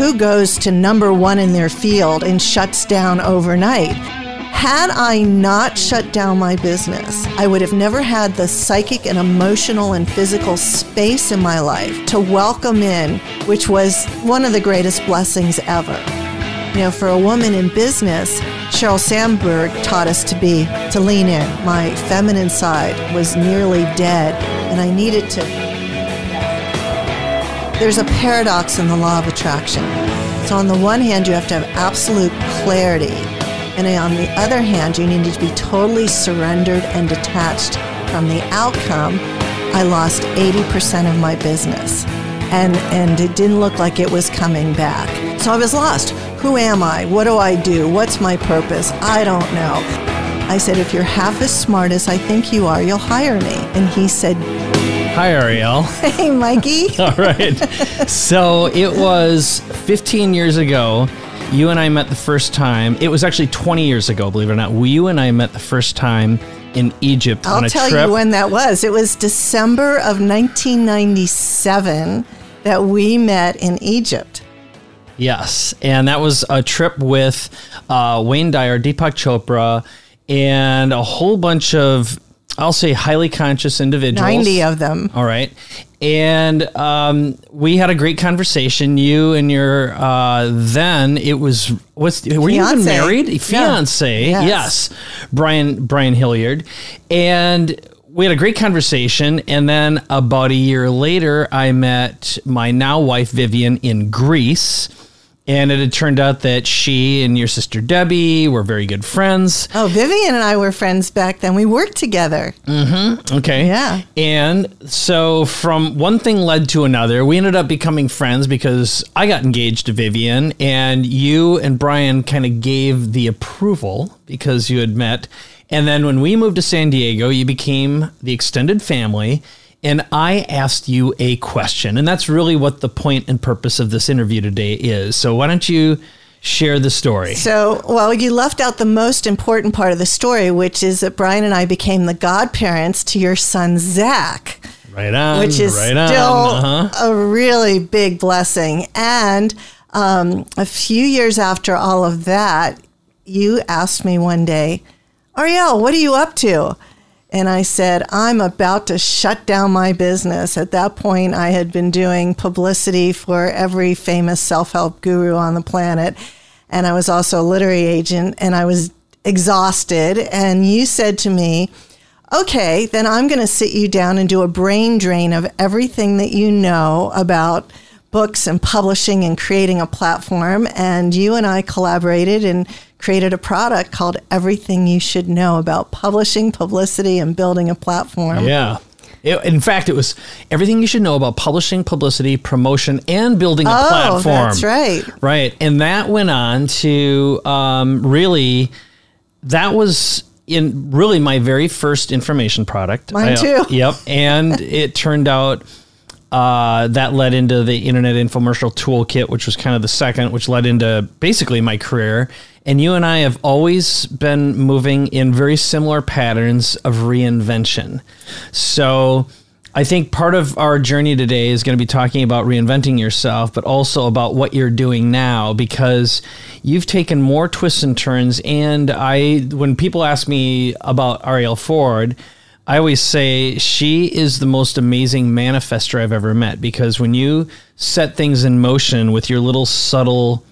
who goes to number one in their field and shuts down overnight? Had I not shut down my business, I would have never had the psychic and emotional and physical space in my life to welcome in, which was one of the greatest blessings ever. You know, for a woman in business, Sheryl Sandberg taught us to be, to lean in. My feminine side was nearly dead, and I needed to. There's a paradox in the law of attraction. So, on the one hand, you have to have absolute clarity, and on the other hand, you need to be totally surrendered and detached from the outcome. I lost 80% of my business, and, and it didn't look like it was coming back. So I was lost. Who am I? What do I do? What's my purpose? I don't know. I said, if you're half as smart as I think you are, you'll hire me. And he said, Hi, Arielle. Hey, Mikey. All right. So it was 15 years ago. You and I met the first time. It was actually 20 years ago, believe it or not. You and I met the first time in Egypt I'll on a tell trip. you when that was. It was December of 1997 that we met in Egypt. Yes, and that was a trip with uh, Wayne Dyer, Deepak Chopra, and a whole bunch of, I'll say, highly conscious individuals. 90 of them. All right. And um, we had a great conversation. You and your uh, then it was what's were you even married? Yeah. Fiance, Yes. yes. Brian Brian Hilliard, and we had a great conversation. And then about a year later, I met my now wife Vivian in Greece. And it had turned out that she and your sister Debbie were very good friends. Oh, Vivian and I were friends back then. We worked together. Mm-hmm. Okay. Yeah. And so from one thing led to another. We ended up becoming friends because I got engaged to Vivian and you and Brian kind of gave the approval because you had met. And then when we moved to San Diego, you became the extended family. And I asked you a question. And that's really what the point and purpose of this interview today is. So why don't you share the story? So, well, you left out the most important part of the story, which is that Brian and I became the godparents to your son, Zach. Right on. which is right still on. Uh-huh. a really big blessing. And um, a few years after all of that, you asked me one day, Arielle, what are you up to? And I said, I'm about to shut down my business. At that point, I had been doing publicity for every famous self help guru on the planet. And I was also a literary agent, and I was exhausted. And you said to me, okay, then I'm going to sit you down and do a brain drain of everything that you know about books and publishing and creating a platform. And you and I collaborated and created a product called Everything You Should Know about publishing, publicity, and building a platform. Yeah. It- in fact, it was everything you should know about publishing, publicity, promotion, and building a Oh, platform. that's right. Right. And that went on to um, really, that was in really my very first information product. Mine I- too. Yep. And it turned out uh, that led into the Internet Infomercial Toolkit, which was kind of the second, which led into basically my career. And you and I have always been moving in very similar patterns of reinvention. So I think part of our journey today is going to be talking about reinventing yourself, but also about what you're doing now because you've taken more twists and turns. And I, when people ask me about Arielle Ford, I always say she is the most amazing manifester I've ever met because when you set things in motion with your little subtle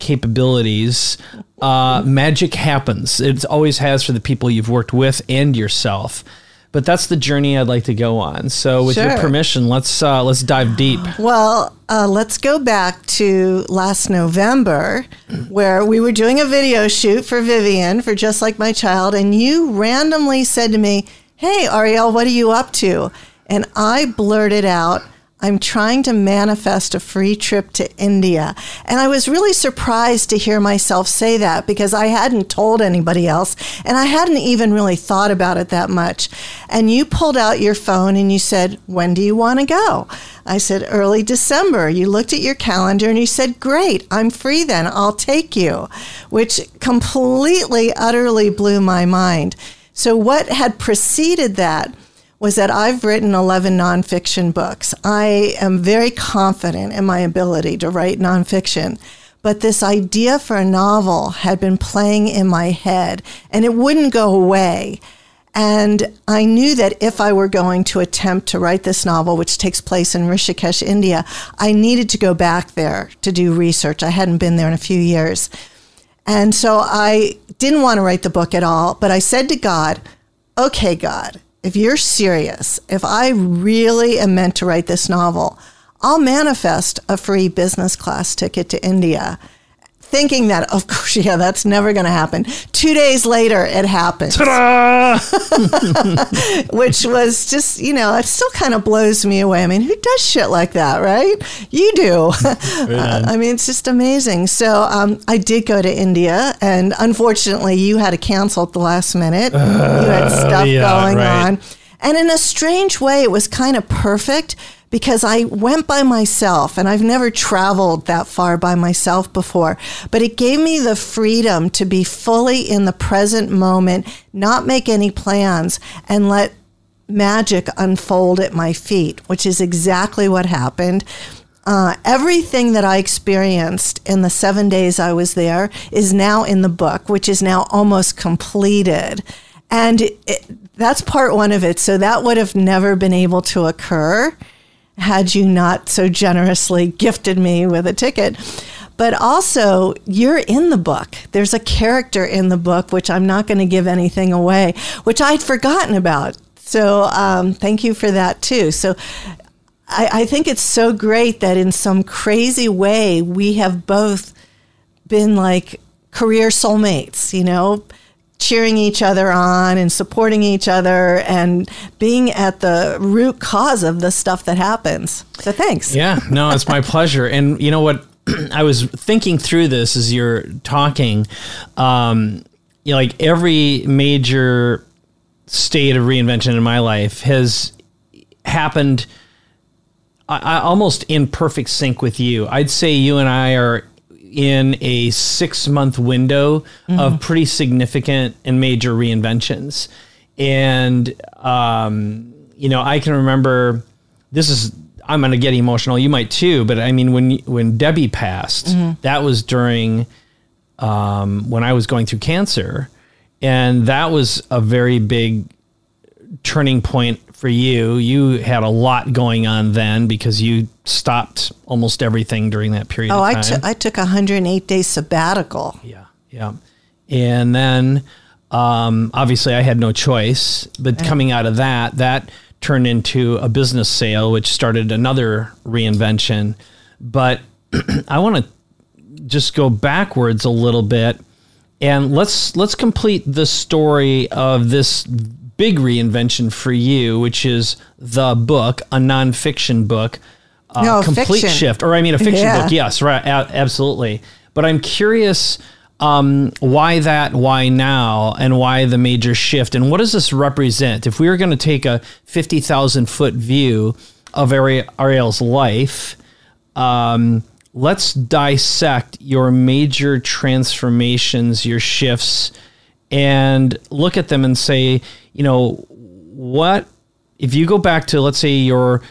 capabilities, uh, magic happens. It always has for the people you've worked with and yourself. But that's the journey I'd like to go on. So, with your permission, let's uh, let's dive deep. Well, uh, let's go back to last November where we were doing a video shoot for Vivian for Just Like My Child, and you randomly said to me, Hey, Arielle, what are you up to? And I blurted out, I'm trying to manifest a free trip to India. And I was really surprised to hear myself say that because I hadn't told anybody else and I hadn't even really thought about it that much. And you pulled out your phone and you said, When do you want to go? I said, Early December. You looked at your calendar and you said, Great, I'm free then. I'll take you, which completely, utterly blew my mind. So, what had preceded that was that I've written 11 nonfiction books. I am very confident in my ability to write nonfiction. But this idea for a novel had been playing in my head and it wouldn't go away. And I knew that if I were going to attempt to write this novel, which takes place in Rishikesh, India, I needed to go back there to do research. I hadn't been there in a few years. And so I didn't want to write the book at all, but I said to God, okay, God, if you're serious, if I really am meant to write this novel, I'll manifest a free business class ticket to India thinking that, of course, yeah, that's never going to happen. Two days later, it happened. Which was just, you know, it still kind of blows me away. I mean, who does shit like that, right? You do. I mean, it's just amazing. So um, I did go to India, and unfortunately, you had to cancel at the last minute. Uh, you had stuff yeah, going right. on. And in a strange way, it was kind of perfect because I went by myself and I've never traveled that far by myself before. But it gave me the freedom to be fully in the present moment, not make any plans, and let magic unfold at my feet, which is exactly what happened. Uh, everything that I experienced in the seven days I was there is now in the book, which is now almost completed. And it, that's part one of it. So that would have never been able to occur had you not so generously gifted me with a ticket. But also, you're in the book. There's a character in the book, which I'm not going to give anything away, which I'd forgotten about. So, um, thank you for that too. So, I, I think it's so great that in some crazy way, we have both been like career soulmates, you know, cheering each other on and supporting each other and being at the root cause of the stuff that happens. So thanks. Yeah, no, it's my pleasure. And you know what? I was thinking through this as you're talking. Um, you know, like every major state of reinvention in my life has happened I, I, almost in perfect sync with you. I'd say you and I are in a six month window mm-hmm. of pretty significant and major reinventions. And, um, you know, I can remember this is, I'm going to get emotional. You might too, but I mean, when, when Debbie passed, mm-hmm. that was during, um, when I was going through cancer. And that was a very big turning point for you. You had a lot going on then because you stopped almost everything during that period. Oh, I, t- I took a 108 day sabbatical. Yeah, yeah, and then um, obviously I had no choice. But coming out of that, that turned into a business sale, which started another reinvention. But I want to just go backwards a little bit and let's let's complete the story of this big reinvention for you, which is the book, a nonfiction book, uh, no, complete fiction. shift, or I mean a fiction yeah. book. Yes, right, absolutely. But I'm curious. Um, why that? Why now? And why the major shift? And what does this represent? If we were going to take a fifty thousand foot view of Arielle's life, um, let's dissect your major transformations, your shifts, and look at them and say, you know, what if you go back to let's say your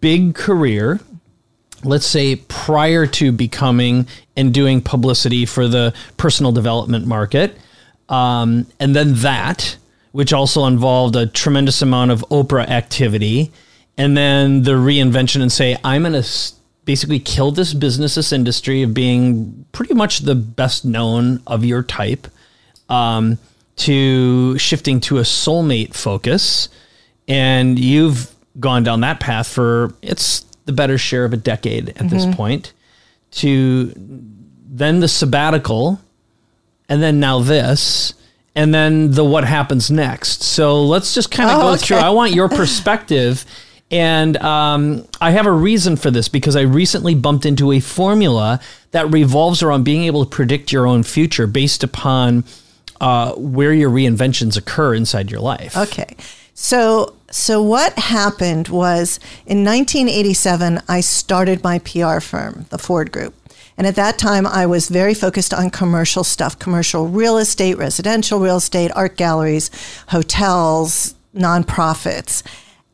big career, let's say prior to becoming and doing publicity for the personal development market, um, and then that, which also involved a tremendous amount of Oprah activity, and then the reinvention and say, I'm going to basically kill this business, this industry of being pretty much the best known of your type um, to shifting to a soulmate focus. And you've gone down that path for it's the better share of a decade at mm-hmm. this point to then the sabbatical and then now this and then the what happens next. So let's just kind of oh, go okay. through. I want your perspective. And um, I have a reason for this because I recently bumped into a formula that revolves around being able to predict your own future based upon uh, where your reinventions occur inside your life. Okay. So, so what happened was in 1987, I started my PR firm, the Ford Group. And at that time, I was very focused on commercial stuff commercial real estate, residential real estate, art galleries, hotels, nonprofits.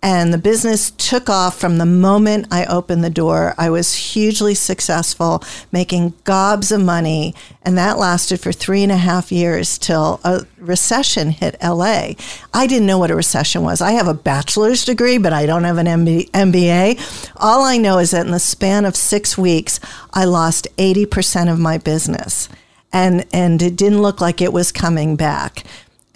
And the business took off from the moment I opened the door. I was hugely successful, making gobs of money. And that lasted for three and a half years till a recession hit LA. I didn't know what a recession was. I have a bachelor's degree, but I don't have an MBA. All I know is that in the span of six weeks, I lost 80% of my business. And, and it didn't look like it was coming back.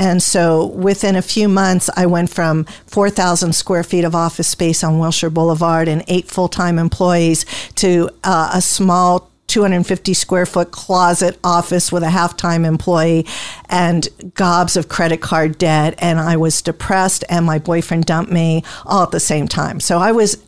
And so within a few months, I went from 4,000 square feet of office space on Wilshire Boulevard and eight full time employees to uh, a small 250 square foot closet office with a half time employee and gobs of credit card debt. And I was depressed, and my boyfriend dumped me all at the same time. So I was,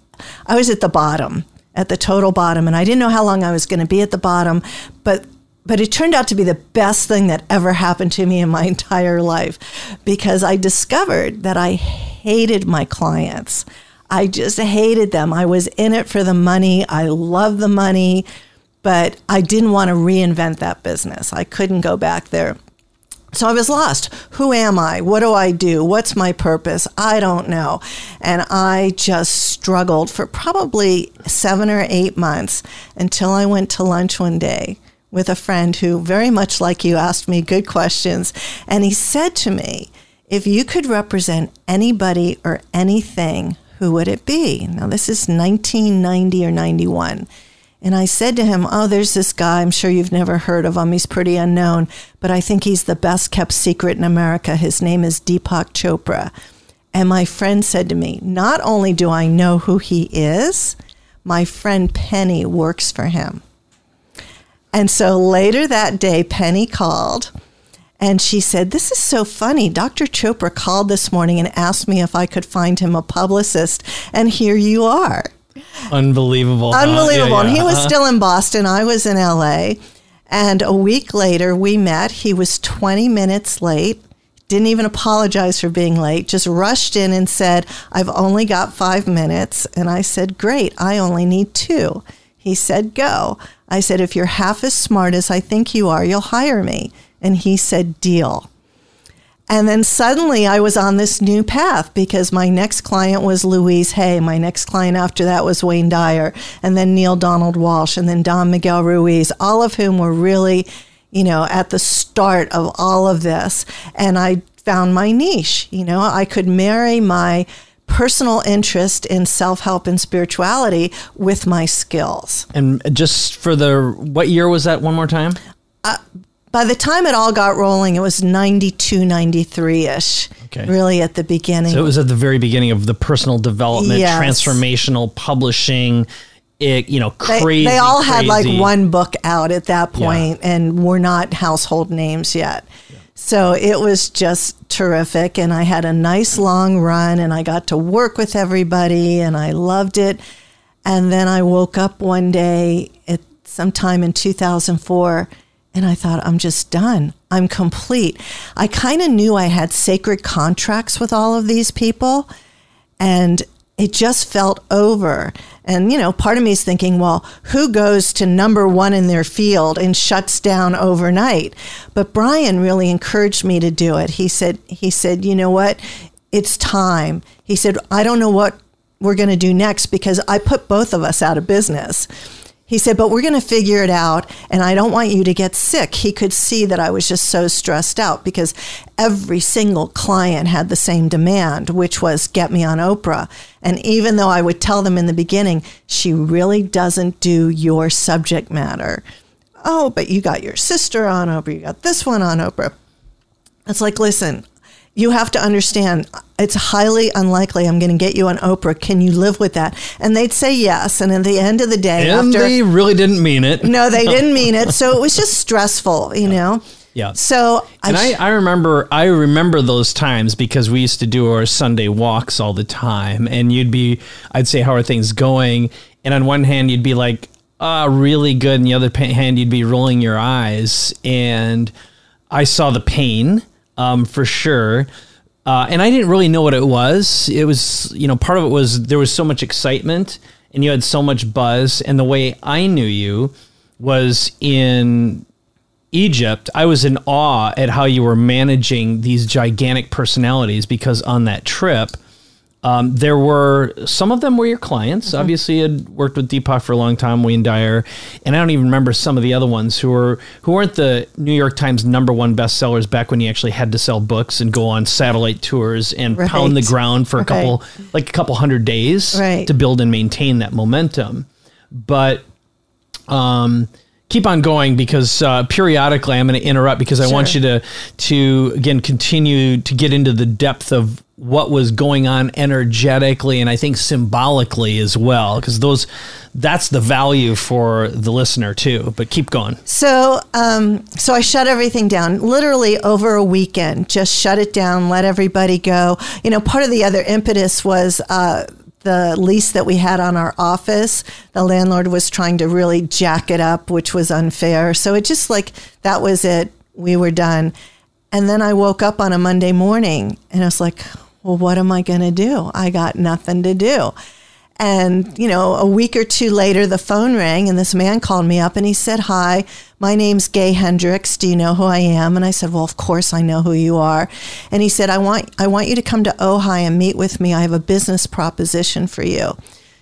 I was at the bottom at the total bottom and I didn't know how long I was going to be at the bottom but but it turned out to be the best thing that ever happened to me in my entire life because I discovered that I hated my clients. I just hated them. I was in it for the money. I love the money, but I didn't want to reinvent that business. I couldn't go back there. So I was lost. Who am I? What do I do? What's my purpose? I don't know. And I just struggled for probably seven or eight months until I went to lunch one day with a friend who, very much like you, asked me good questions. And he said to me, If you could represent anybody or anything, who would it be? Now, this is 1990 or 91. And I said to him, Oh, there's this guy. I'm sure you've never heard of him. He's pretty unknown, but I think he's the best kept secret in America. His name is Deepak Chopra. And my friend said to me, Not only do I know who he is, my friend Penny works for him. And so later that day, Penny called and she said, This is so funny. Dr. Chopra called this morning and asked me if I could find him a publicist. And here you are. Unbelievable. Unbelievable. Yeah, yeah. And he was uh-huh. still in Boston. I was in LA. And a week later, we met. He was 20 minutes late. Didn't even apologize for being late, just rushed in and said, I've only got five minutes. And I said, Great, I only need two. He said, Go. I said, If you're half as smart as I think you are, you'll hire me. And he said, Deal. And then suddenly I was on this new path because my next client was Louise Hay. My next client after that was Wayne Dyer, and then Neale Donald Walsch, and then Don Miguel Ruiz, all of whom were really, you know, at the start of all of this. And I found my niche. You know, I could marry my personal interest in self help and spirituality with my skills. And just for the, what year was that one more time? Uh, by the time it all got rolling, it was 92, 93 ish. Okay. Really at the beginning. So it was at the very beginning of the personal development, yes. transformational publishing. It, you know, crazy. They, they all crazy. had like one book out at that point yeah. and were not household names yet. Yeah. So it was just terrific. And I had a nice long run and I got to work with everybody and I loved it. And then I woke up one day at sometime in 2004 and I thought, I'm just done. I'm complete. I kind of knew I had sacred contracts with all of these people. And it just felt over. And, you know, part of me is thinking, well, who goes to number one in their field and shuts down overnight? But Brian really encouraged me to do it. He said, he said, you know what? It's time. He said, I don't know what we're going to do next because I put both of us out of business. He said, but we're going to figure it out. And I don't want you to get sick. He could see that I was just so stressed out because every single client had the same demand, which was get me on Oprah. And even though I would tell them in the beginning, she really doesn't do your subject matter. Oh, but you got your sister on Oprah, you got this one on Oprah. It's like, listen, you have to understand it's highly unlikely I'm going to get you on Oprah. Can you live with that? And they'd say yes. And at the end of the day, and after, they really didn't mean it. No, they didn't mean it. So it was just stressful, you know. Yeah. So and I, I, remember I remember those times because we used to do our Sunday walks all the time, and you'd be I'd say how are things going, and on one hand you'd be like ah really good, and the other hand you'd be rolling your eyes, and I saw the pain um, for sure. Uh, and I didn't really know what it was. It was, you know, part of it was there was so much excitement and you had so much buzz. And the way I knew you was in Egypt. I was in awe at how you were managing these gigantic personalities because on that trip, Um, there were some of them were your clients. Mm-hmm. Obviously, had worked with Deepak for a long time, Wayne Dyer, and I don't even remember some of the other ones who were who weren't the New York Times number one bestsellers back when you actually had to sell books and go on satellite tours and Right. pound the ground for a couple like a couple hundred days Right. to build and maintain that momentum. But um, keep on going because uh, periodically I'm going to interrupt because I want you to to again continue to get into the depth of what was going on energetically and I think symbolically as well because those that's the value for the listener too. But keep going. So, um, so I shut everything down literally over a weekend. Just shut it down, let everybody go. You know, part of the other impetus was uh, the lease that we had on our office. The landlord was trying to really jack it up, which was unfair. So it just like that was it. We were done. And then I woke up on a Monday morning and I was like, well, what am I going to do? I got nothing to do. And, you know, a week or two later, the phone rang and this man called me up and he said, Hi, my name's Gay Hendricks. Do you know who I am? And I said, Well, of course I know who you are. And he said, I want, I want you to come to Ojai and meet with me. I have a business proposition for you.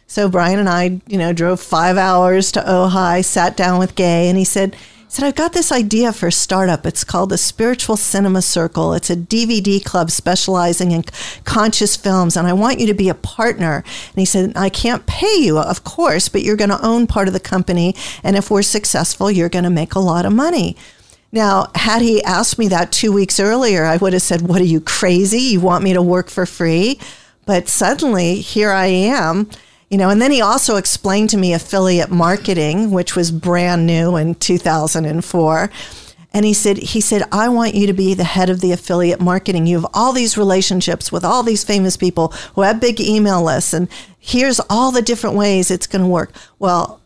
So Brian and I, you know, drove five hours to Ojai, sat down with Gay, and he said, said, I've got this idea for a startup. It's called the Spiritual Cinema Circle. It's a DVD club specializing in conscious films, and I want you to be a partner. And he said, I can't pay you, of course, but you're going to own part of the company. And if we're successful, you're going to make a lot of money. Now, had he asked me that two weeks earlier, I would have said, What are you crazy? You want me to work for free? But suddenly, here I am. You know, and then he also explained to me affiliate marketing, which was brand new in 2004. And he said, he said, I want you to be the head of the affiliate marketing. You have all these relationships with all these famous people who have big email lists, and here's all the different ways it's going to work. Well,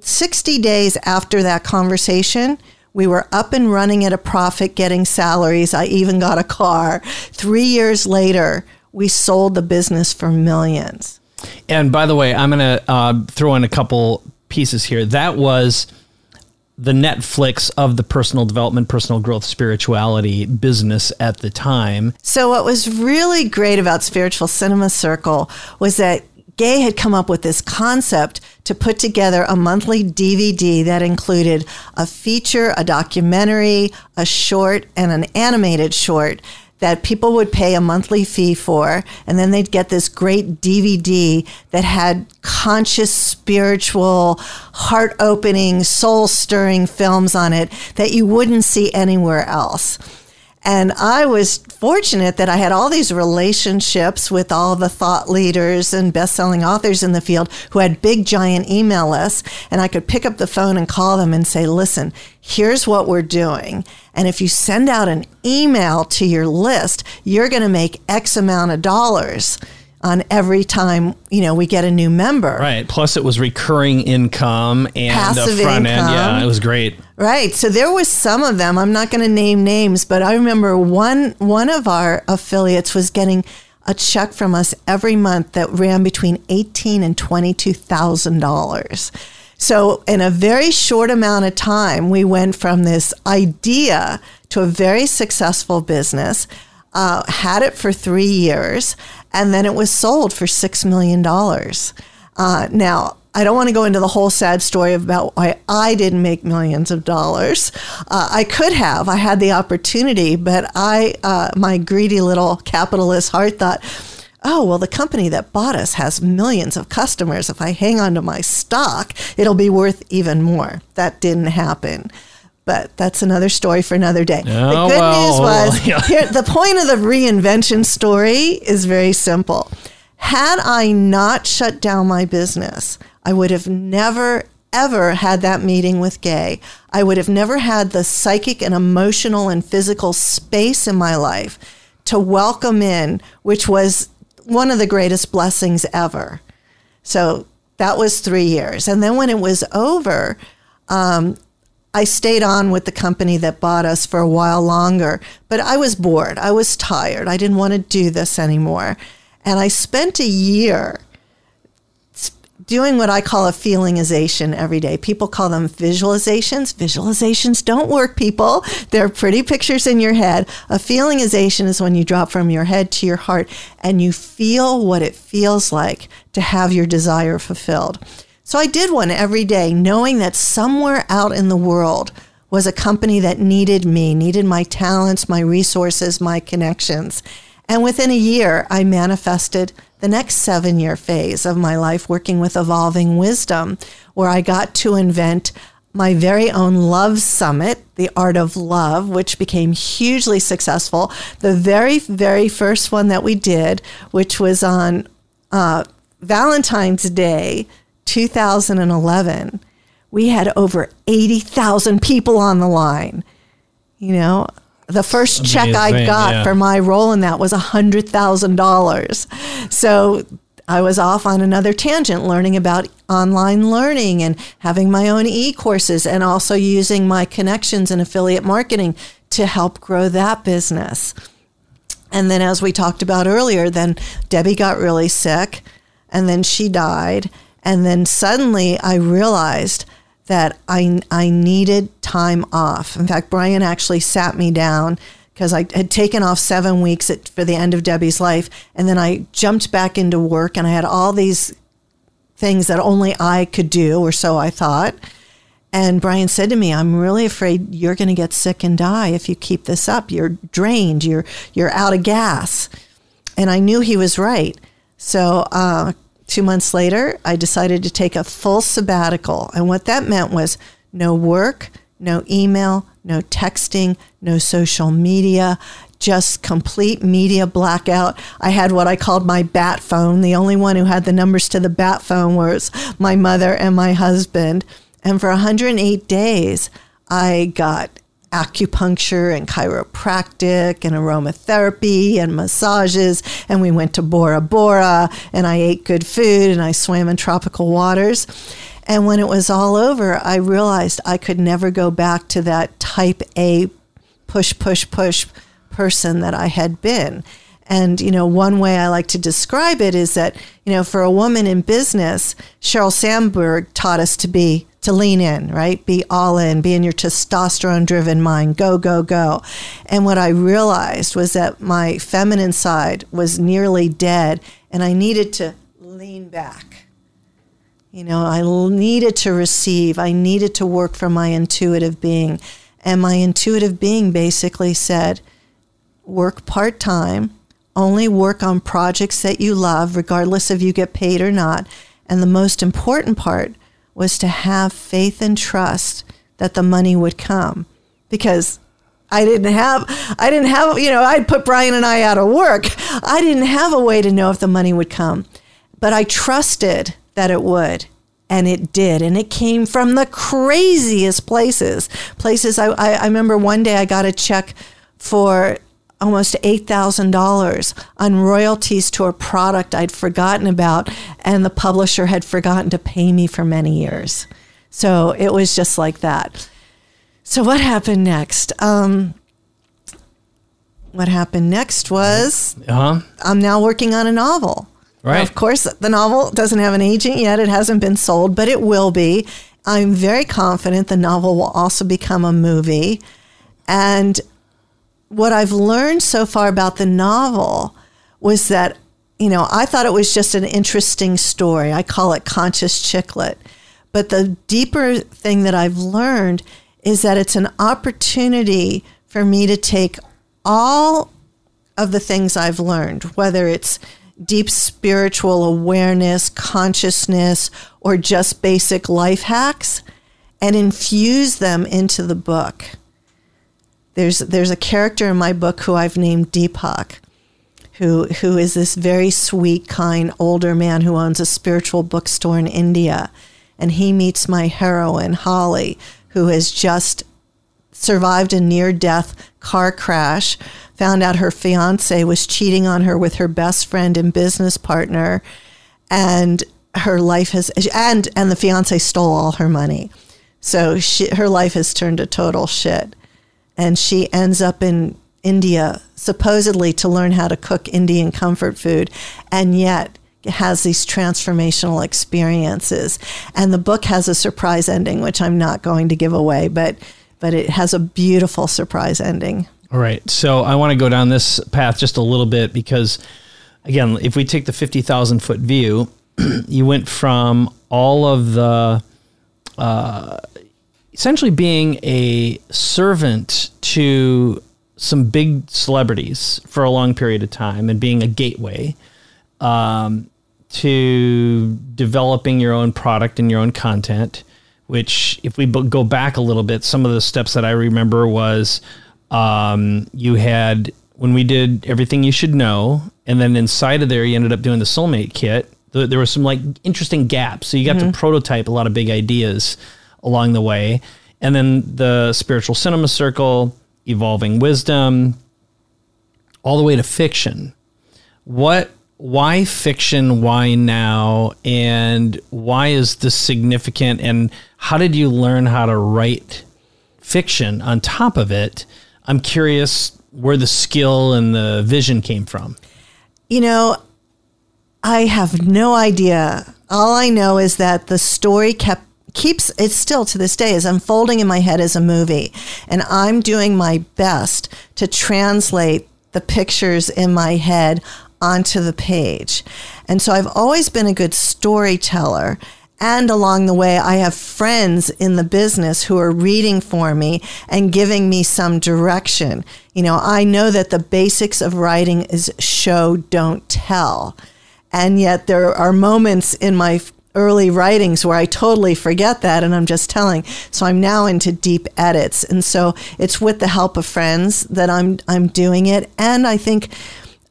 60 days after that conversation, we were up and running at a profit, getting salaries. I even got a car. Three years later, we sold the business for millions. And by the way, I'm going to uh, throw in a couple pieces here. That was the Netflix of the personal development, personal growth, spirituality business at the time. So, what was really great about Spiritual Cinema Circle was that Gay had come up with this concept to put together a monthly DVD that included a feature, a documentary, a short, and an animated short that people would pay a monthly fee for. And then they'd get this great DVD that had conscious, spiritual, heart opening, soul stirring films on it that you wouldn't see anywhere else. And I was fortunate that I had all these relationships with all the thought leaders and best-selling authors in the field who had big giant email lists and I could pick up the phone and call them and say, "Listen, here's what we're doing. And if you send out an email to your list, you're going to make X amount of dollars." On every time, you know, we get a new member. Right. Plus, it was recurring income and Passive front end. Yeah, it was great. Right. So there was some of them. I'm not going to name names, but I remember one one of our affiliates was getting a check from us every month that ran between eighteen and twenty two thousand dollars. So in a very short amount of time, we went from this idea to a very successful business. Uh, had it for three years, and then it was sold for six million dollars. Uh, now, I don't want to go into the whole sad story about why I didn't make millions of dollars. Uh, I could have. I had the opportunity, but I, uh, my greedy little capitalist heart thought, oh, well, the company that bought us has millions of customers. If I hang on to my stock, it'll be worth even more. That didn't happen. But that's another story for another day. the Oh, good well, news was yeah. here, the point of the reinvention story is very simple. Had I not shut down my business, I would have never, ever had that meeting with Gay. I would have never had the psychic and emotional and physical space in my life to welcome in, which was one of the greatest blessings ever. So that was three years. And then when it was over, um, I stayed on with the company that bought us for a while longer, but I was bored. I was tired. I didn't want to do this anymore. And I spent a year doing what I call a feelingization every day. People call them visualizations. Visualizations don't work, people. They're pretty pictures in your head. A feelingization is when you drop from your head to your heart and you feel what it feels like to have your desire fulfilled. So I did one every day, knowing that somewhere out in the world was a company that needed me, needed my talents, my resources, my connections. And within a year, I manifested the next seven year phase of my life working with Evolving Wisdom, where I got to invent my very own love summit, The Art of Love, which became hugely successful. The very, very first one that we did, which was on uh, Valentine's Day 2011, we had over 80,000 people on the line. You know, the first check I got yeah. for my role in that was $100,000. So I was off on another tangent learning about online learning and having my own e courses and also using my connections in affiliate marketing to help grow that business. And then, as we talked about earlier, then Debbie got really sick and then she died. And then suddenly I realized that I, I needed time off. In fact, Brian actually sat me down because I had taken off seven weeks at, for the end of Debbie's life. And then I jumped back into work and I had all these things that only I could do, or so I thought. And Brian said to me, I'm really afraid you're going to get sick and die if you keep this up. You're drained, you're, you're out of gas. And I knew he was right. So, uh, Two months later, I decided to take a full sabbatical. And what that meant was no work, no email, no texting, no social media, just complete media blackout. I had what I called my bat phone. The only one who had the numbers to the bat phone was my mother and my husband. And for 108 days, I got acupuncture and chiropractic and aromatherapy and massages. And we went to Bora Bora and I ate good food and I swam in tropical waters. And when it was all over, I realized I could never go back to that type A push, push, push person that I had been. And, you know, one way I like to describe it is that, you know, for a woman in business, Sheryl Sandberg taught us to be to lean in, right? Be all in, be in your testosterone driven mind, go, go, go. And what I realized was that my feminine side was nearly dead and I needed to lean back. You know, I needed to receive, I needed to work from my intuitive being. And my intuitive being basically said, work part time, only work on projects that you love, regardless if you get paid or not. And the most important part was to have faith and trust that the money would come because I didn't have I didn't have you know I'd put Brian and I out of work. I didn't have a way to know if the money would come. But I trusted that it would. And it did. And it came from the craziest places. Places I, I, I remember one day I got a check for almost $8,000 on royalties to a product I'd forgotten about, and the publisher had forgotten to pay me for many years. So it was just like that. So, what happened next? Um, what happened next was uh-huh. I'm now working on a novel. Right. Now, of course, the novel doesn't have an agent yet. It hasn't been sold, but it will be. I'm very confident the novel will also become a movie. And what I've learned so far about the novel was that, you know, I thought it was just an interesting story. I call it conscious chick lit. But the deeper thing that I've learned is that it's an opportunity for me to take all of the things I've learned, whether it's deep spiritual awareness, consciousness, or just basic life hacks, and infuse them into the book. There's there's a character in my book who I've named Deepak, who who is this very sweet, kind older man who owns a spiritual bookstore in India, and he meets my heroine Holly, who has just survived a near death car crash, found out her fiance was cheating on her with her best friend and business partner, and her life has and and the fiance stole all her money. So she, her life has turned to total shit and she ends up in India supposedly to learn how to cook Indian comfort food, and yet has these transformational experiences. And the book has a surprise ending, which I'm not going to give away, but but it has a beautiful surprise ending. All right. So I want to go down this path just a little bit because, again, if we take the 50,000 foot view, you went from all of the uh, essentially being a servant to some big celebrities for a long period of time and being a gateway um, to developing your own product and your own content. Which, if we go back a little bit, some of the steps that I remember was um, you had when we did everything you should know, and then inside of there, you ended up doing the soulmate kit. There were some like interesting gaps, so you got mm-hmm. to prototype a lot of big ideas along the way, and then the spiritual cinema circle, evolving wisdom, all the way to fiction. What why fiction? Why now? And why is this significant? And how did you learn how to write fiction on top of it? I'm curious where the skill and the vision came from. You know, I have no idea. All I know is that the story kept keeps it still to this day is unfolding in my head as a movie and I'm doing my best to translate the pictures in my head onto the page. And so I've always been a good storyteller. And along the way, I have friends in the business who are reading for me and giving me some direction. You know, I know that the basics of writing is show, don't tell. And yet there are moments in my early writings where I totally forget that and I'm just telling. So I'm now into deep edits. And so it's with the help of friends that I'm I'm doing it. And I think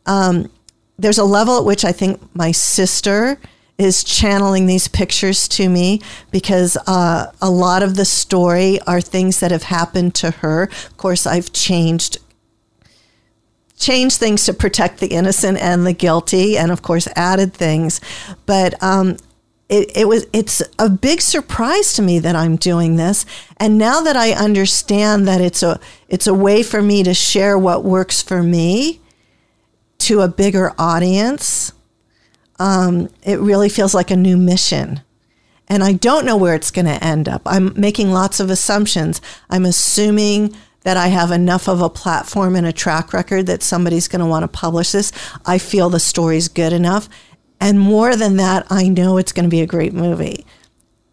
um, there's a level at which I think my sister is channeling these pictures to me because uh, a lot of the story are things that have happened to her. Of course, I've changed changed things to protect the innocent and the guilty, and of course added things. But um, it, it was it's a big surprise to me that I'm doing this, and now that I understand that it's a it's a way for me to share what works for me to a bigger audience um, it really feels like a new mission. And I don't know where it's going to end up. I'm making lots of assumptions. I'm assuming that I have enough of a platform and a track record that somebody's going to want to publish this. I feel the story's good enough. And more than that, I know it's going to be a great movie.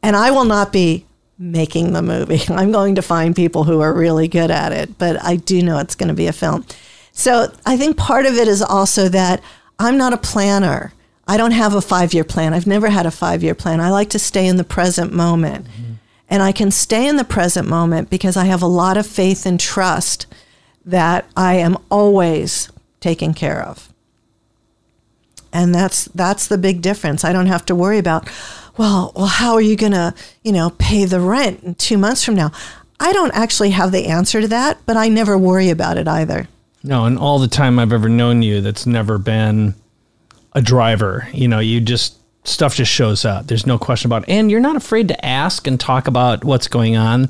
And I will not be making the movie. I'm going to find people who are really good at it, but I do know it's going to be a film. So I think part of it is also that I'm not a planner. I don't have a five year plan. I've never had a five year plan. I like to stay in the present moment. Mm-hmm. And I can stay in the present moment because I have a lot of faith and trust that I am always taken care of. And that's that's the big difference. I don't have to worry about, well, well, how are you gonna, you know, pay the rent in two months from now? I don't actually have the answer to that, but I never worry about it either. No, and all the time I've ever known you, that's never been a driver. You know, you just stuff just shows up. There's no question about it. And you're not afraid to ask and talk about what's going on.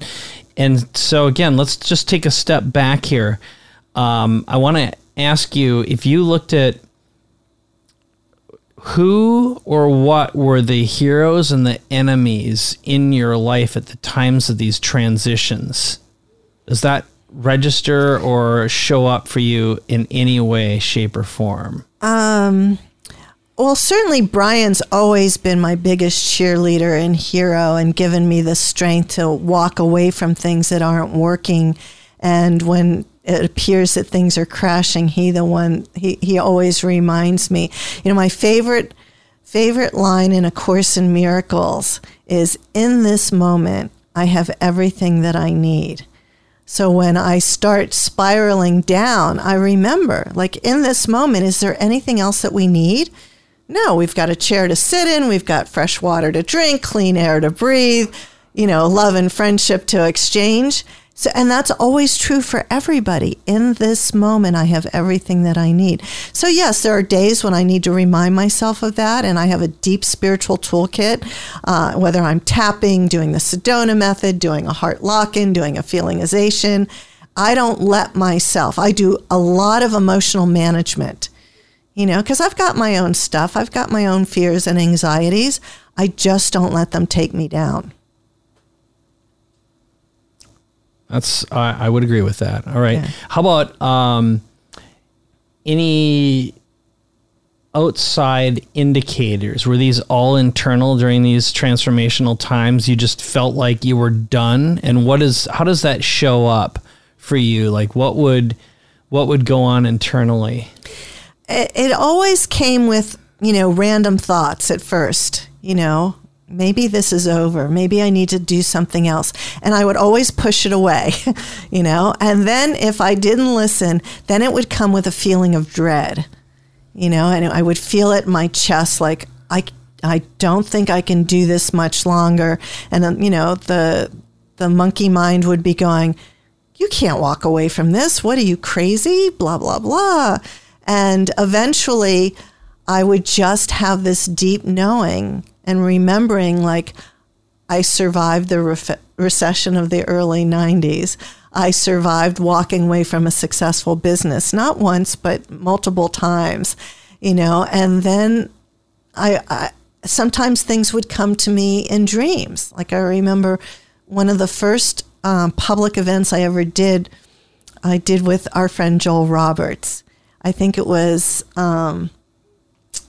And so again, let's just take a step back here. Um, I want to ask you if you looked at who or what were the heroes and the enemies in your life at the times of these transitions? Does that register or show up for you in any way, shape, or form? Um, well, certainly Brian's always been my biggest cheerleader and hero and given me the strength to walk away from things that aren't working. And when it appears that things are crashing, he the one he, he always reminds me. You know, my favorite favorite line in A Course in Miracles is in this moment I have everything that I need. So when I start spiraling down, I remember, like in this moment, is there anything else that we need? No, we've got a chair to sit in, we've got fresh water to drink, clean air to breathe, you know, love and friendship to exchange. So, and that's always true for everybody. In this moment, I have everything that I need. So, yes, there are days when I need to remind myself of that, and I have a deep spiritual toolkit, uh, whether I'm tapping, doing the Sedona method, doing a heart lock in, doing a feelingization. I don't let myself, I do a lot of emotional management you know, because I've got my own stuff, I've got my own fears and anxieties. I just don't let them take me down. That's I, I would agree with that. All right. Yeah. How about um, any outside indicators? Were these all internal during these transformational times? You just felt like you were done, and what is how does that show up for you? Like what would what would go on internally? It, it always came with you know random thoughts at first. You know, maybe this is over. Maybe I need to do something else. And I would always push it away, you know. And then if I didn't listen, then it would come with a feeling of dread, you know, and I would feel it in my chest like, I, I don't think I can do this much longer. And you know, the, the monkey mind would be going, You can't walk away from this. What are you crazy? Blah, blah, blah. And eventually, I would just have this deep knowing and remembering like I survived the re- recession of the early 90s. I survived walking away from a successful business, not once, but multiple times, you know, and then I, I sometimes things would come to me in dreams. Like I remember one of the first um, public events I ever did, I did with our friend Joel Roberts. I think it was um,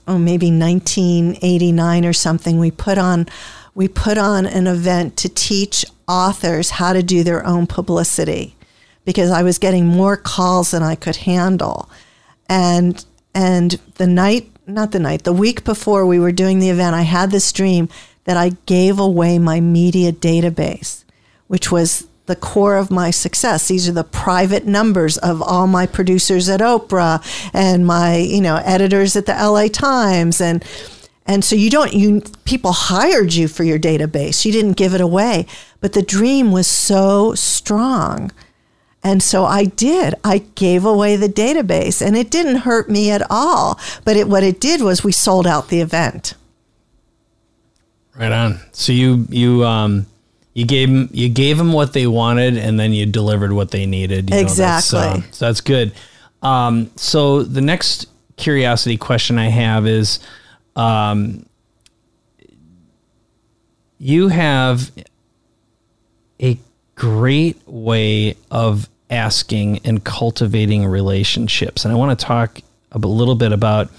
oh, maybe 1989 or something, we put on we put on an event to teach authors how to do their own publicity because I was getting more calls than I could handle. And and the night, not the night, the week before we were doing the event, I had this dream that I gave away my media database, which was the core of my success. These are the private numbers of all my producers at Oprah and my, you know, editors at the LA Times and and so you don't you people hired you for your database. You didn't give it away, but the dream was so strong. And so I did. I gave away the database and it didn't hurt me at all, but it, what it did was we sold out the event. Right on. So you you um you gave them you gave them what they wanted and then you delivered what they needed you exactly know, that's, uh, so that's good. Um, so the next curiosity question i have is um, you have a great way of asking and cultivating relationships and i want to talk a little bit about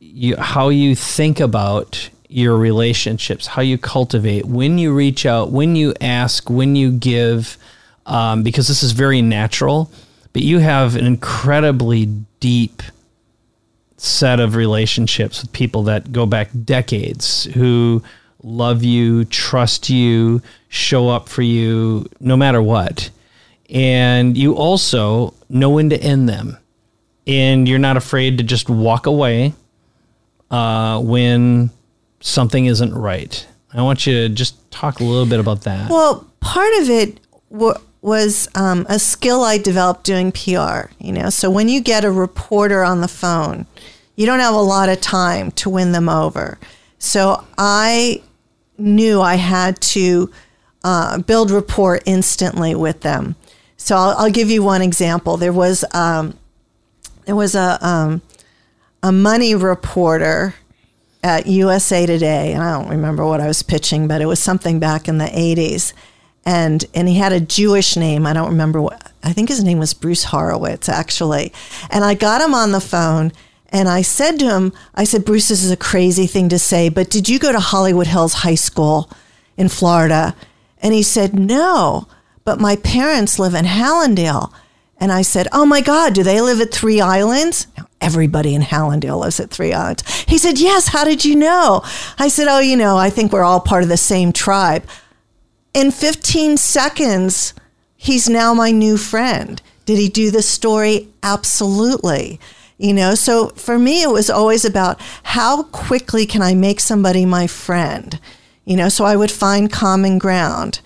you how you think about your relationships, how you cultivate, when you reach out, when you ask, when you give, um, because this is very natural. But you have an incredibly deep set of relationships with people that go back decades who love you, trust you, show up for you no matter what. And you also know when to end them. And you're not afraid to just walk away uh, when something isn't right. I want you to just talk a little bit about that. Well, part of it w- was um, a skill I developed doing PR. You know, so when you get a reporter on the phone, you don't have a lot of time to win them over. So I knew I had to uh, build rapport instantly with them. So I'll, I'll, give you one example. There was um, there was a um, a money reporter at USA Today, and I don't remember what I was pitching, but it was something back in the 80s. And, and he had a Jewish name. I don't remember what, I think his name was Bruce Horovitz, actually. And I got him on the phone and I said to him, I said, Bruce, this is a crazy thing to say, but did you go to Hollywood Hills High School in Florida? And he said, no, but my parents live in Hallandale. And I said, Oh my God, do they live at Three Islands? Now, Everybody in Hallandale lives at Three Islands. He said, Yes, how did you know? I said, Oh, you know, I think we're all part of the same tribe. In 15 seconds, he's now my new friend. Did he do the story? Absolutely. You know, so for me, it was always about how quickly can I make somebody my friend? You know, so I would find common ground,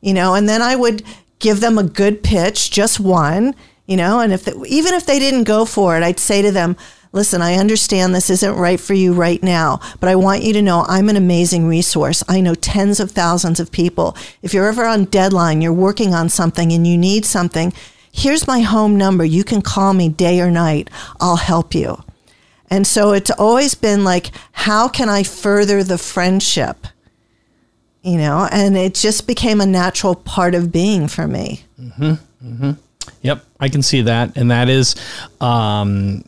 you know, and then I would give them a good pitch, just one, you know, and if they, even if they didn't go for it, I'd say to them, listen, I understand this isn't right for you right now, but I want you to know I'm an amazing resource. I know tens of thousands of people. If you're ever on deadline, you're working on something and you need something, Here's my home number. You can call me day or night. I'll help you. And so it's always been like, how can I further the friendship? You know, and it just became a natural part of being for me. Mm-hmm. Mm-hmm. Yep, I can see that, and that is, um,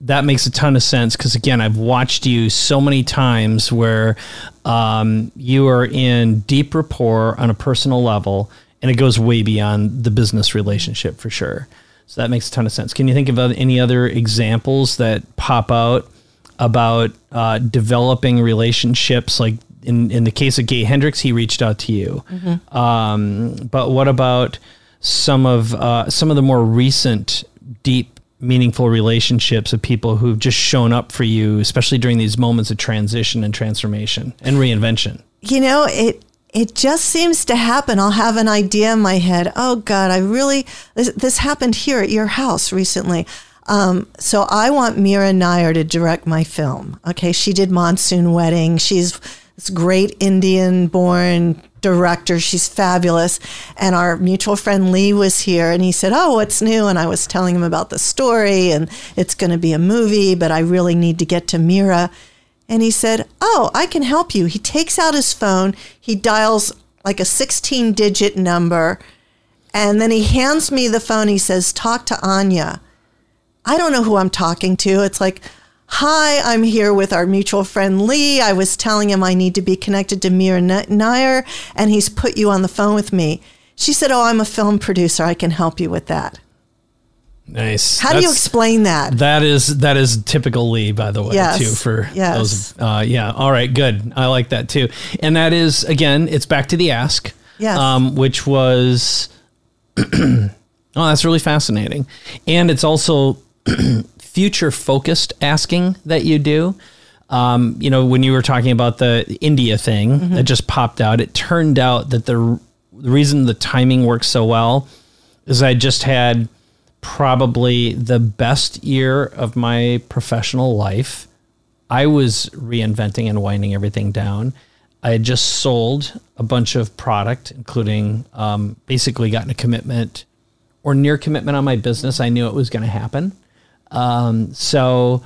that makes a ton of sense because again, I've watched you so many times where um, you are in deep rapport on a personal level, and it goes way beyond the business relationship for sure. So that makes a ton of sense. Can you think of any other examples that pop out about uh, developing relationships? Like in in the case of Gay Hendricks, he reached out to you. Mm-hmm. Um, but what about some of uh, some of the more recent deep meaningful relationships of people who've just shown up for you, especially during these moments of transition and transformation and reinvention? You know, it it just seems to happen. I'll have an idea in my head. Oh God, I really this, this happened here at your house recently. Um, so I want Mira Nair to direct my film. Okay, she did Monsoon Wedding. She's this great Indian born director. She's fabulous. And our mutual friend Lee was here and he said, Oh, what's new? And I was telling him about the story and it's going to be a movie, but I really need to get to Mira. And he said, Oh, I can help you. He takes out his phone, he dials like a 16 digit number, and then he hands me the phone. He says, Talk to Anya. I don't know who I'm talking to. It's like, Hi, I'm here with our mutual friend Lee. I was telling him I need to be connected to Mira Nair, and he's put you on the phone with me. She said, Oh, I'm a film producer. I can help you with that. Nice. How That's, do you explain that? That is that is typical Lee, by the way, yes. too. For yes. those, uh, yeah. All right, good. I like that too. And that is again, it's back to the ask, yes. um, which was, oh, that's really fascinating, and it's also future focused asking that you do. Um, you know, when you were talking about the India thing mm-hmm. that just popped out, it turned out that the, the reason the timing works so well is I just had probably the best year of my professional life. I was reinventing and winding everything down. I had just sold a bunch of product, including um, basically gotten a commitment or near commitment on my business. I knew it was going to happen. Um, so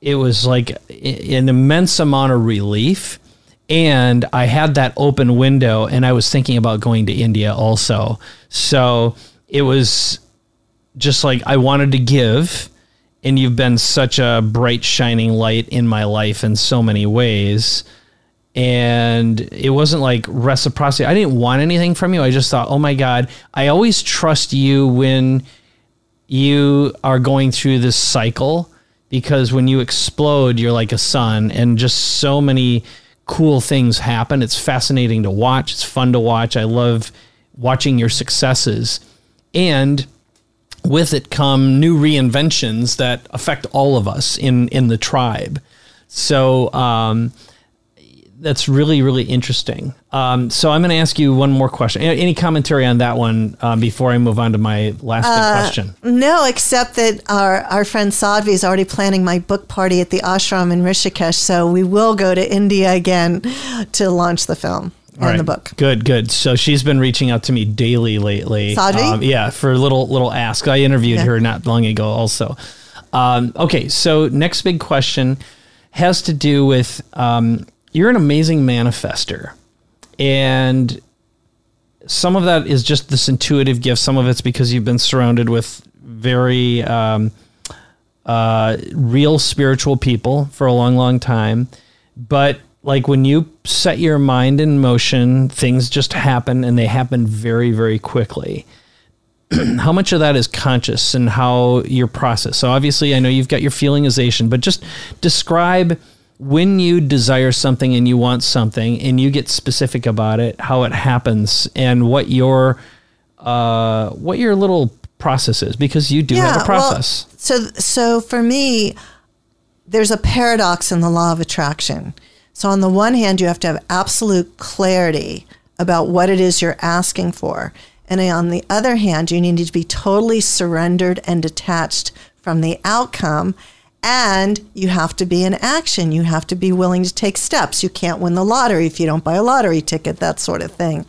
it was like an immense amount of relief. And I had that open window, and I was thinking about going to India also. So it was just like I wanted to give, and you've been such a bright, shining light in my life in so many ways. And it wasn't like reciprocity. I didn't want anything from you. I just thought, oh my God, I always trust you when you are going through this cycle because when you explode, you're like a sun, and just so many cool things happen. It's fascinating to watch. It's fun to watch. I love watching your successes. And with it come new reinventions that affect all of us in, in the tribe. So, um, that's really really interesting. Um, so I'm going to ask you one more question. Any commentary on that one um, before I move on to my last uh, question? No, except that our our friend Sadhvi is already planning my book party at the ashram in Rishikesh. So we will go to India again to launch the film. and right. the book. Good, good. So she's been reaching out to me daily lately. Sadhvi? Um, yeah, for a little little ask. I interviewed yeah. her not long ago also. Um, okay, so next big question has to do with um, you're an amazing manifester. And some of that is just this intuitive gift. Some of it's because you've been surrounded with very um, uh, real spiritual people for a long, long time. But like when you set your mind in motion, things just happen and they happen very, very quickly. how much of that is conscious and how your process? So obviously, I know you've got your feelingization, but just describe when you desire something and you want something and you get specific about it, how it happens and what your uh, what your little process is because you do yeah, have a process. Well, so so for me, there's a paradox in the law of attraction. So on the one hand, you have to have absolute clarity about what it is you're asking for. And on the other hand, you need to be totally surrendered and detached from the outcome and you have to be in action. You have to be willing to take steps. You can't win the lottery if you don't buy a lottery ticket, that sort of thing.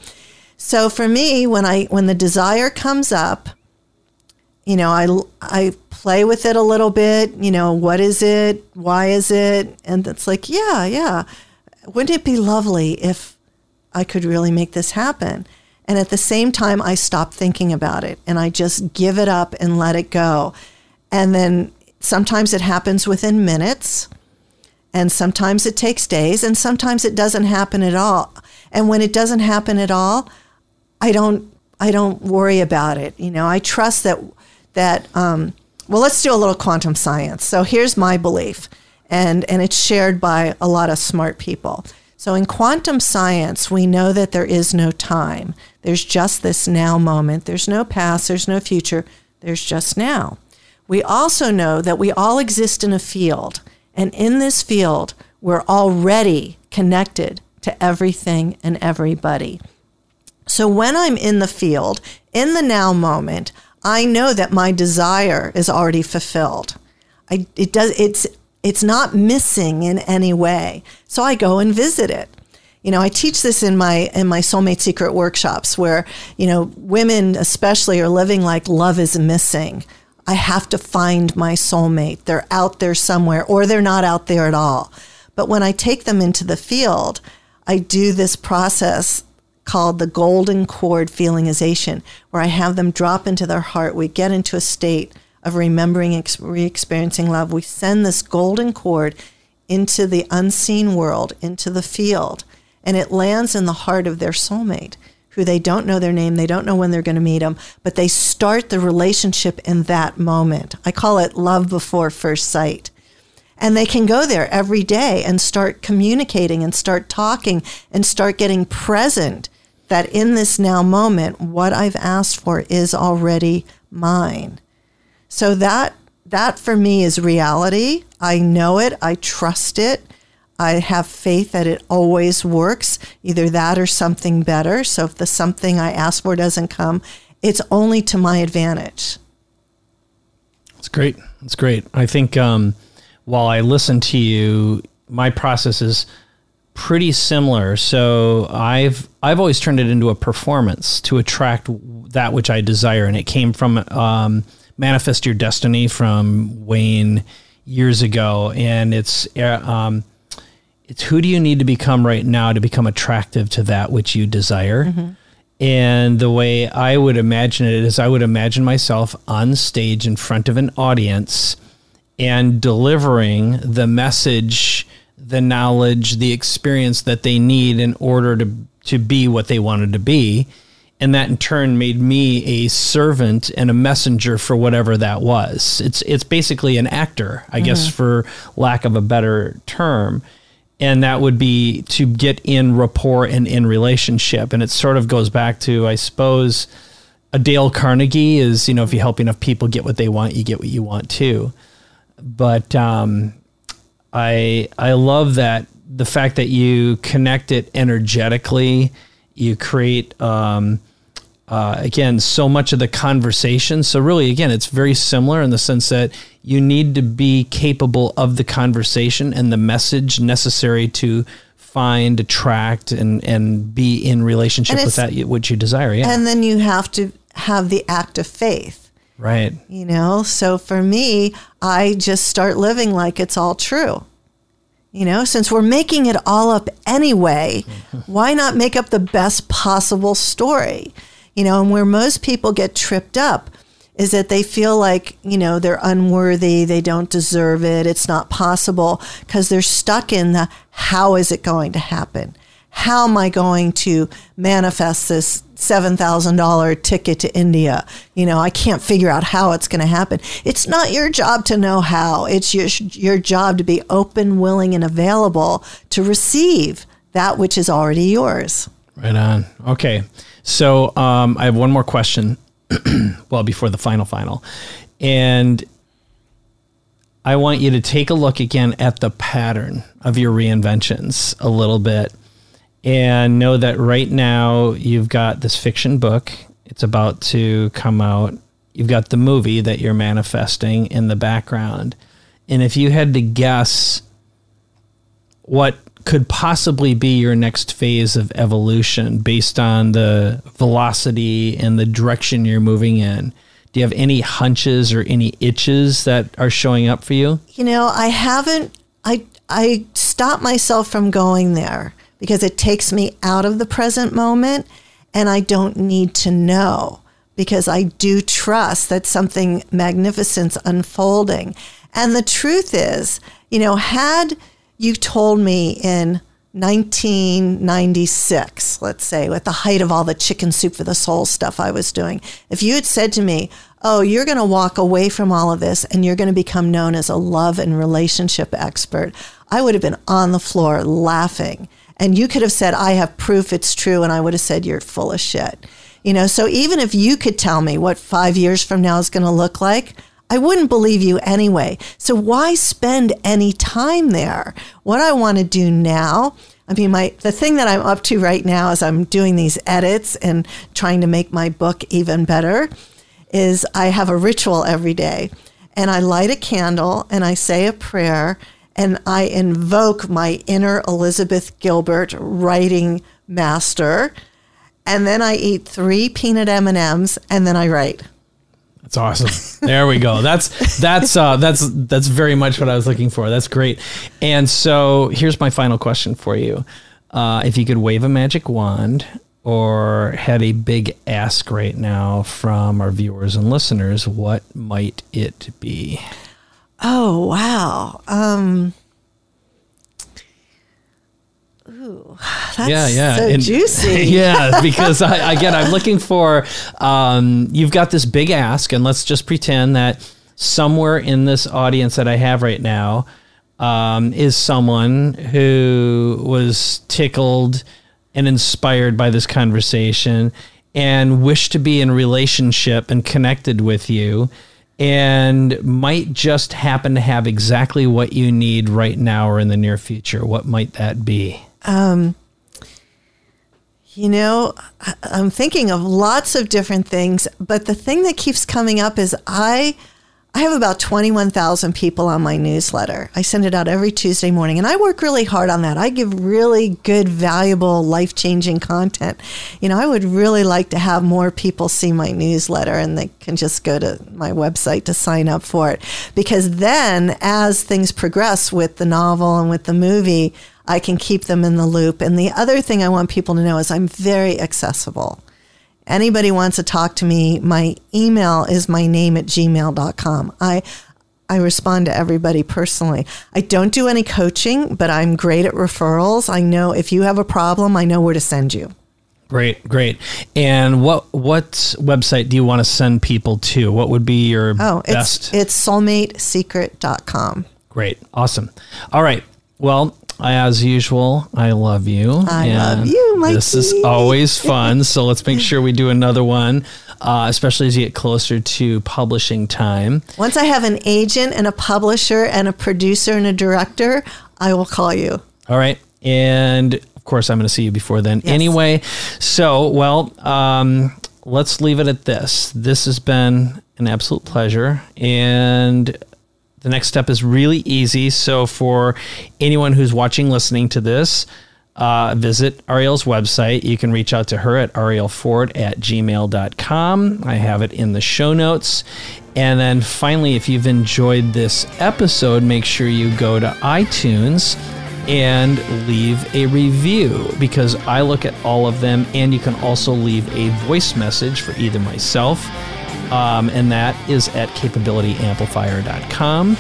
So for me, when I when the desire comes up, you know, I I play with it a little bit. You know, what is it? Why is it? And it's like, yeah, yeah. Wouldn't it be lovely if I could really make this happen? And at the same time, I stop thinking about it and I just give it up and let it go. And then sometimes it happens within minutes, and sometimes it takes days, and sometimes it doesn't happen at all. And when it doesn't happen at all, I don't I don't worry about it. You know, I trust that that um, well, let's do a little quantum science. So here's my belief, and and it's shared by a lot of smart people. So in quantum science, we know that there is no time. There's just this now moment. There's no past, there's no future, there's just now. We also know that we all exist in a field, and in this field, we're already connected to everything and everybody. So when I'm in the field, in the now moment, I know that my desire is already fulfilled. I, it does it's it's not missing in any way. So I go and visit it you know, I teach this in my in my soulmate secret workshops where, you know, women especially are living like love is missing. I have to find my soulmate. They're out there somewhere or they're not out there at all. But when I take them into the field, I do this process called the golden cord feelingization where I have them drop into their heart. We get into a state of remembering re-experiencing love. We send this golden cord into the unseen world, into the field and it lands in the heart of their soulmate who they don't know their name, they don't know when they're going to meet them, but they start the relationship in that moment. I call it love before first sight. And they can go there every day and start communicating and start talking and start getting present that in this now moment, what I've asked for is already mine. So that that for me is reality. I know it, I trust it, I have faith that it always works, either that or something better. So if the something I ask for doesn't come, it's only to my advantage. That's great. That's great. I think um, while I listen to you, my process is pretty similar. So I've I've always turned it into a performance to attract that which I desire, and it came from um, Manifest Your Destiny from Wayne years ago, and it's uh, um, it's who do you need to become right now to become attractive to that which you desire. Mm-hmm. And the way I would imagine it is I would imagine myself on stage in front of an audience and delivering the message, the knowledge, the experience that they need in order to to be what they wanted to be. And that in turn made me a servant and a messenger for whatever that was. It's it's basically an actor, I mm-hmm. guess for lack of a better term and that would be to get in rapport and in relationship. And it sort of goes back to i suppose a dale carnegie is you know if you help enough people get what they want you get what you want too. But um, i i love that the fact that you connect it energetically. You create um, uh, again so much of the conversation so really again it's very similar in the sense that you need to be capable of the conversation and the message necessary to find, attract, and and be in relationship with that which you desire. Yeah, and then you have to have the act of faith. Right. You know, so for me, I just start living like it's all true. You know, since we're making it all up anyway, why not make up the best possible story? You know, and where most people get tripped up is that they feel like, you know, they're unworthy, they don't deserve it, it's not possible because they're stuck in the how is it going to happen? How am I going to manifest this $7,000 ticket to India? You know, I can't figure out how it's going to happen. It's not your job to know how. It's your, your job to be open, willing, and available to receive that which is already yours. Right on. Okay. So um, I have one more question. well, before the final final. And I want you to take a look again at the pattern of your reinventions a little bit and know that right now you've got this fiction book. It's about to come out. You've got the movie that you're manifesting in the background. And if you had to guess what could possibly be your next phase of evolution based on the velocity and the direction you're moving in? Do you have any hunches or any itches that are showing up for you? You know, I haven't I I stop myself from going there because it takes me out of the present moment and I don't need to know because I do trust that something magnificent's unfolding. And the truth is, you know, had you told me in 1996, let's say, at the height of all the chicken soup for the soul stuff I was doing, if you had said to me, Oh, you're going to walk away from all of this and you're going to become known as a love and relationship expert, I would have been on the floor laughing. And you could have said, I have proof it's true. And I would have said, You're full of shit. You know, so even if you could tell me what five years from now is going to look like, I wouldn't believe you anyway. So why spend any time there? What I want to do now, I mean, my the thing that I'm up to right now is I'm doing these edits and trying to make my book even better. Is I have a ritual every day, and I light a candle and I say a prayer and I invoke my inner Elizabeth Gilbert writing master, and then I eat three peanut M and M's and then I write. That's awesome. There we go. That's that's uh, that's that's very much what I was looking for. That's great. And so here's my final question for you: uh, If you could wave a magic wand or had a big ask right now from our viewers and listeners, what might it be? Oh wow. Um, ooh, yeah, yeah, so And- juicy. yeah, because I, again, I'm looking for. Um, you've got this big ask, and let's just pretend that somewhere in this audience that I have right now um, is someone who was tickled and inspired by this conversation and wished to be in relationship and connected with you and might just happen to have exactly what you need right now or in the near future what might that be Um, you know, I'm thinking of lots of different things, but the thing that keeps coming up is I I have about 21,000 people on my newsletter. I send it out every Tuesday morning and I work really hard on that. I give really good, valuable, life-changing content. You know, I would really like to have more people see my newsletter and they can just go to my website to sign up for it because then as things progress with the novel and with the movie, I can keep them in the loop. And the other thing I want people to know is I'm very accessible. Anybody wants to talk to me, my email is my name at gmail.com. I I respond to everybody personally. I don't do any coaching, but I'm great at referrals. I know if you have a problem, I know where to send you. Great, great. And what what website do you want to send people to? What would be your Oh, it's it's soulmatesecret.com. Great, awesome. All right. Well, as usual, I love you. I love you, Mikey. This is always fun. so let's make sure we do another one, uh, especially as you get closer to publishing time. Once I have an agent and a publisher and a producer and a director, I will call you. All right. And of course, I'm going to see you before then Yes. anyway. So, well, um, let's leave it at this. This has been an absolute pleasure. And the next step is really easy. So, for anyone who's watching, listening to this, uh, visit Arielle's website. You can reach out to her at arielleford at gmail.com. I have it in the show notes. And then finally, if you've enjoyed this episode, make sure you go to iTunes and leave a review because I look at all of them. And you can also leave a voice message for either myself, um, and that is at capabilityamplifier.com.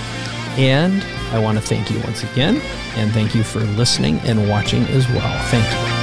And I want to thank you once again, and thank you for listening and watching as well. Thank you.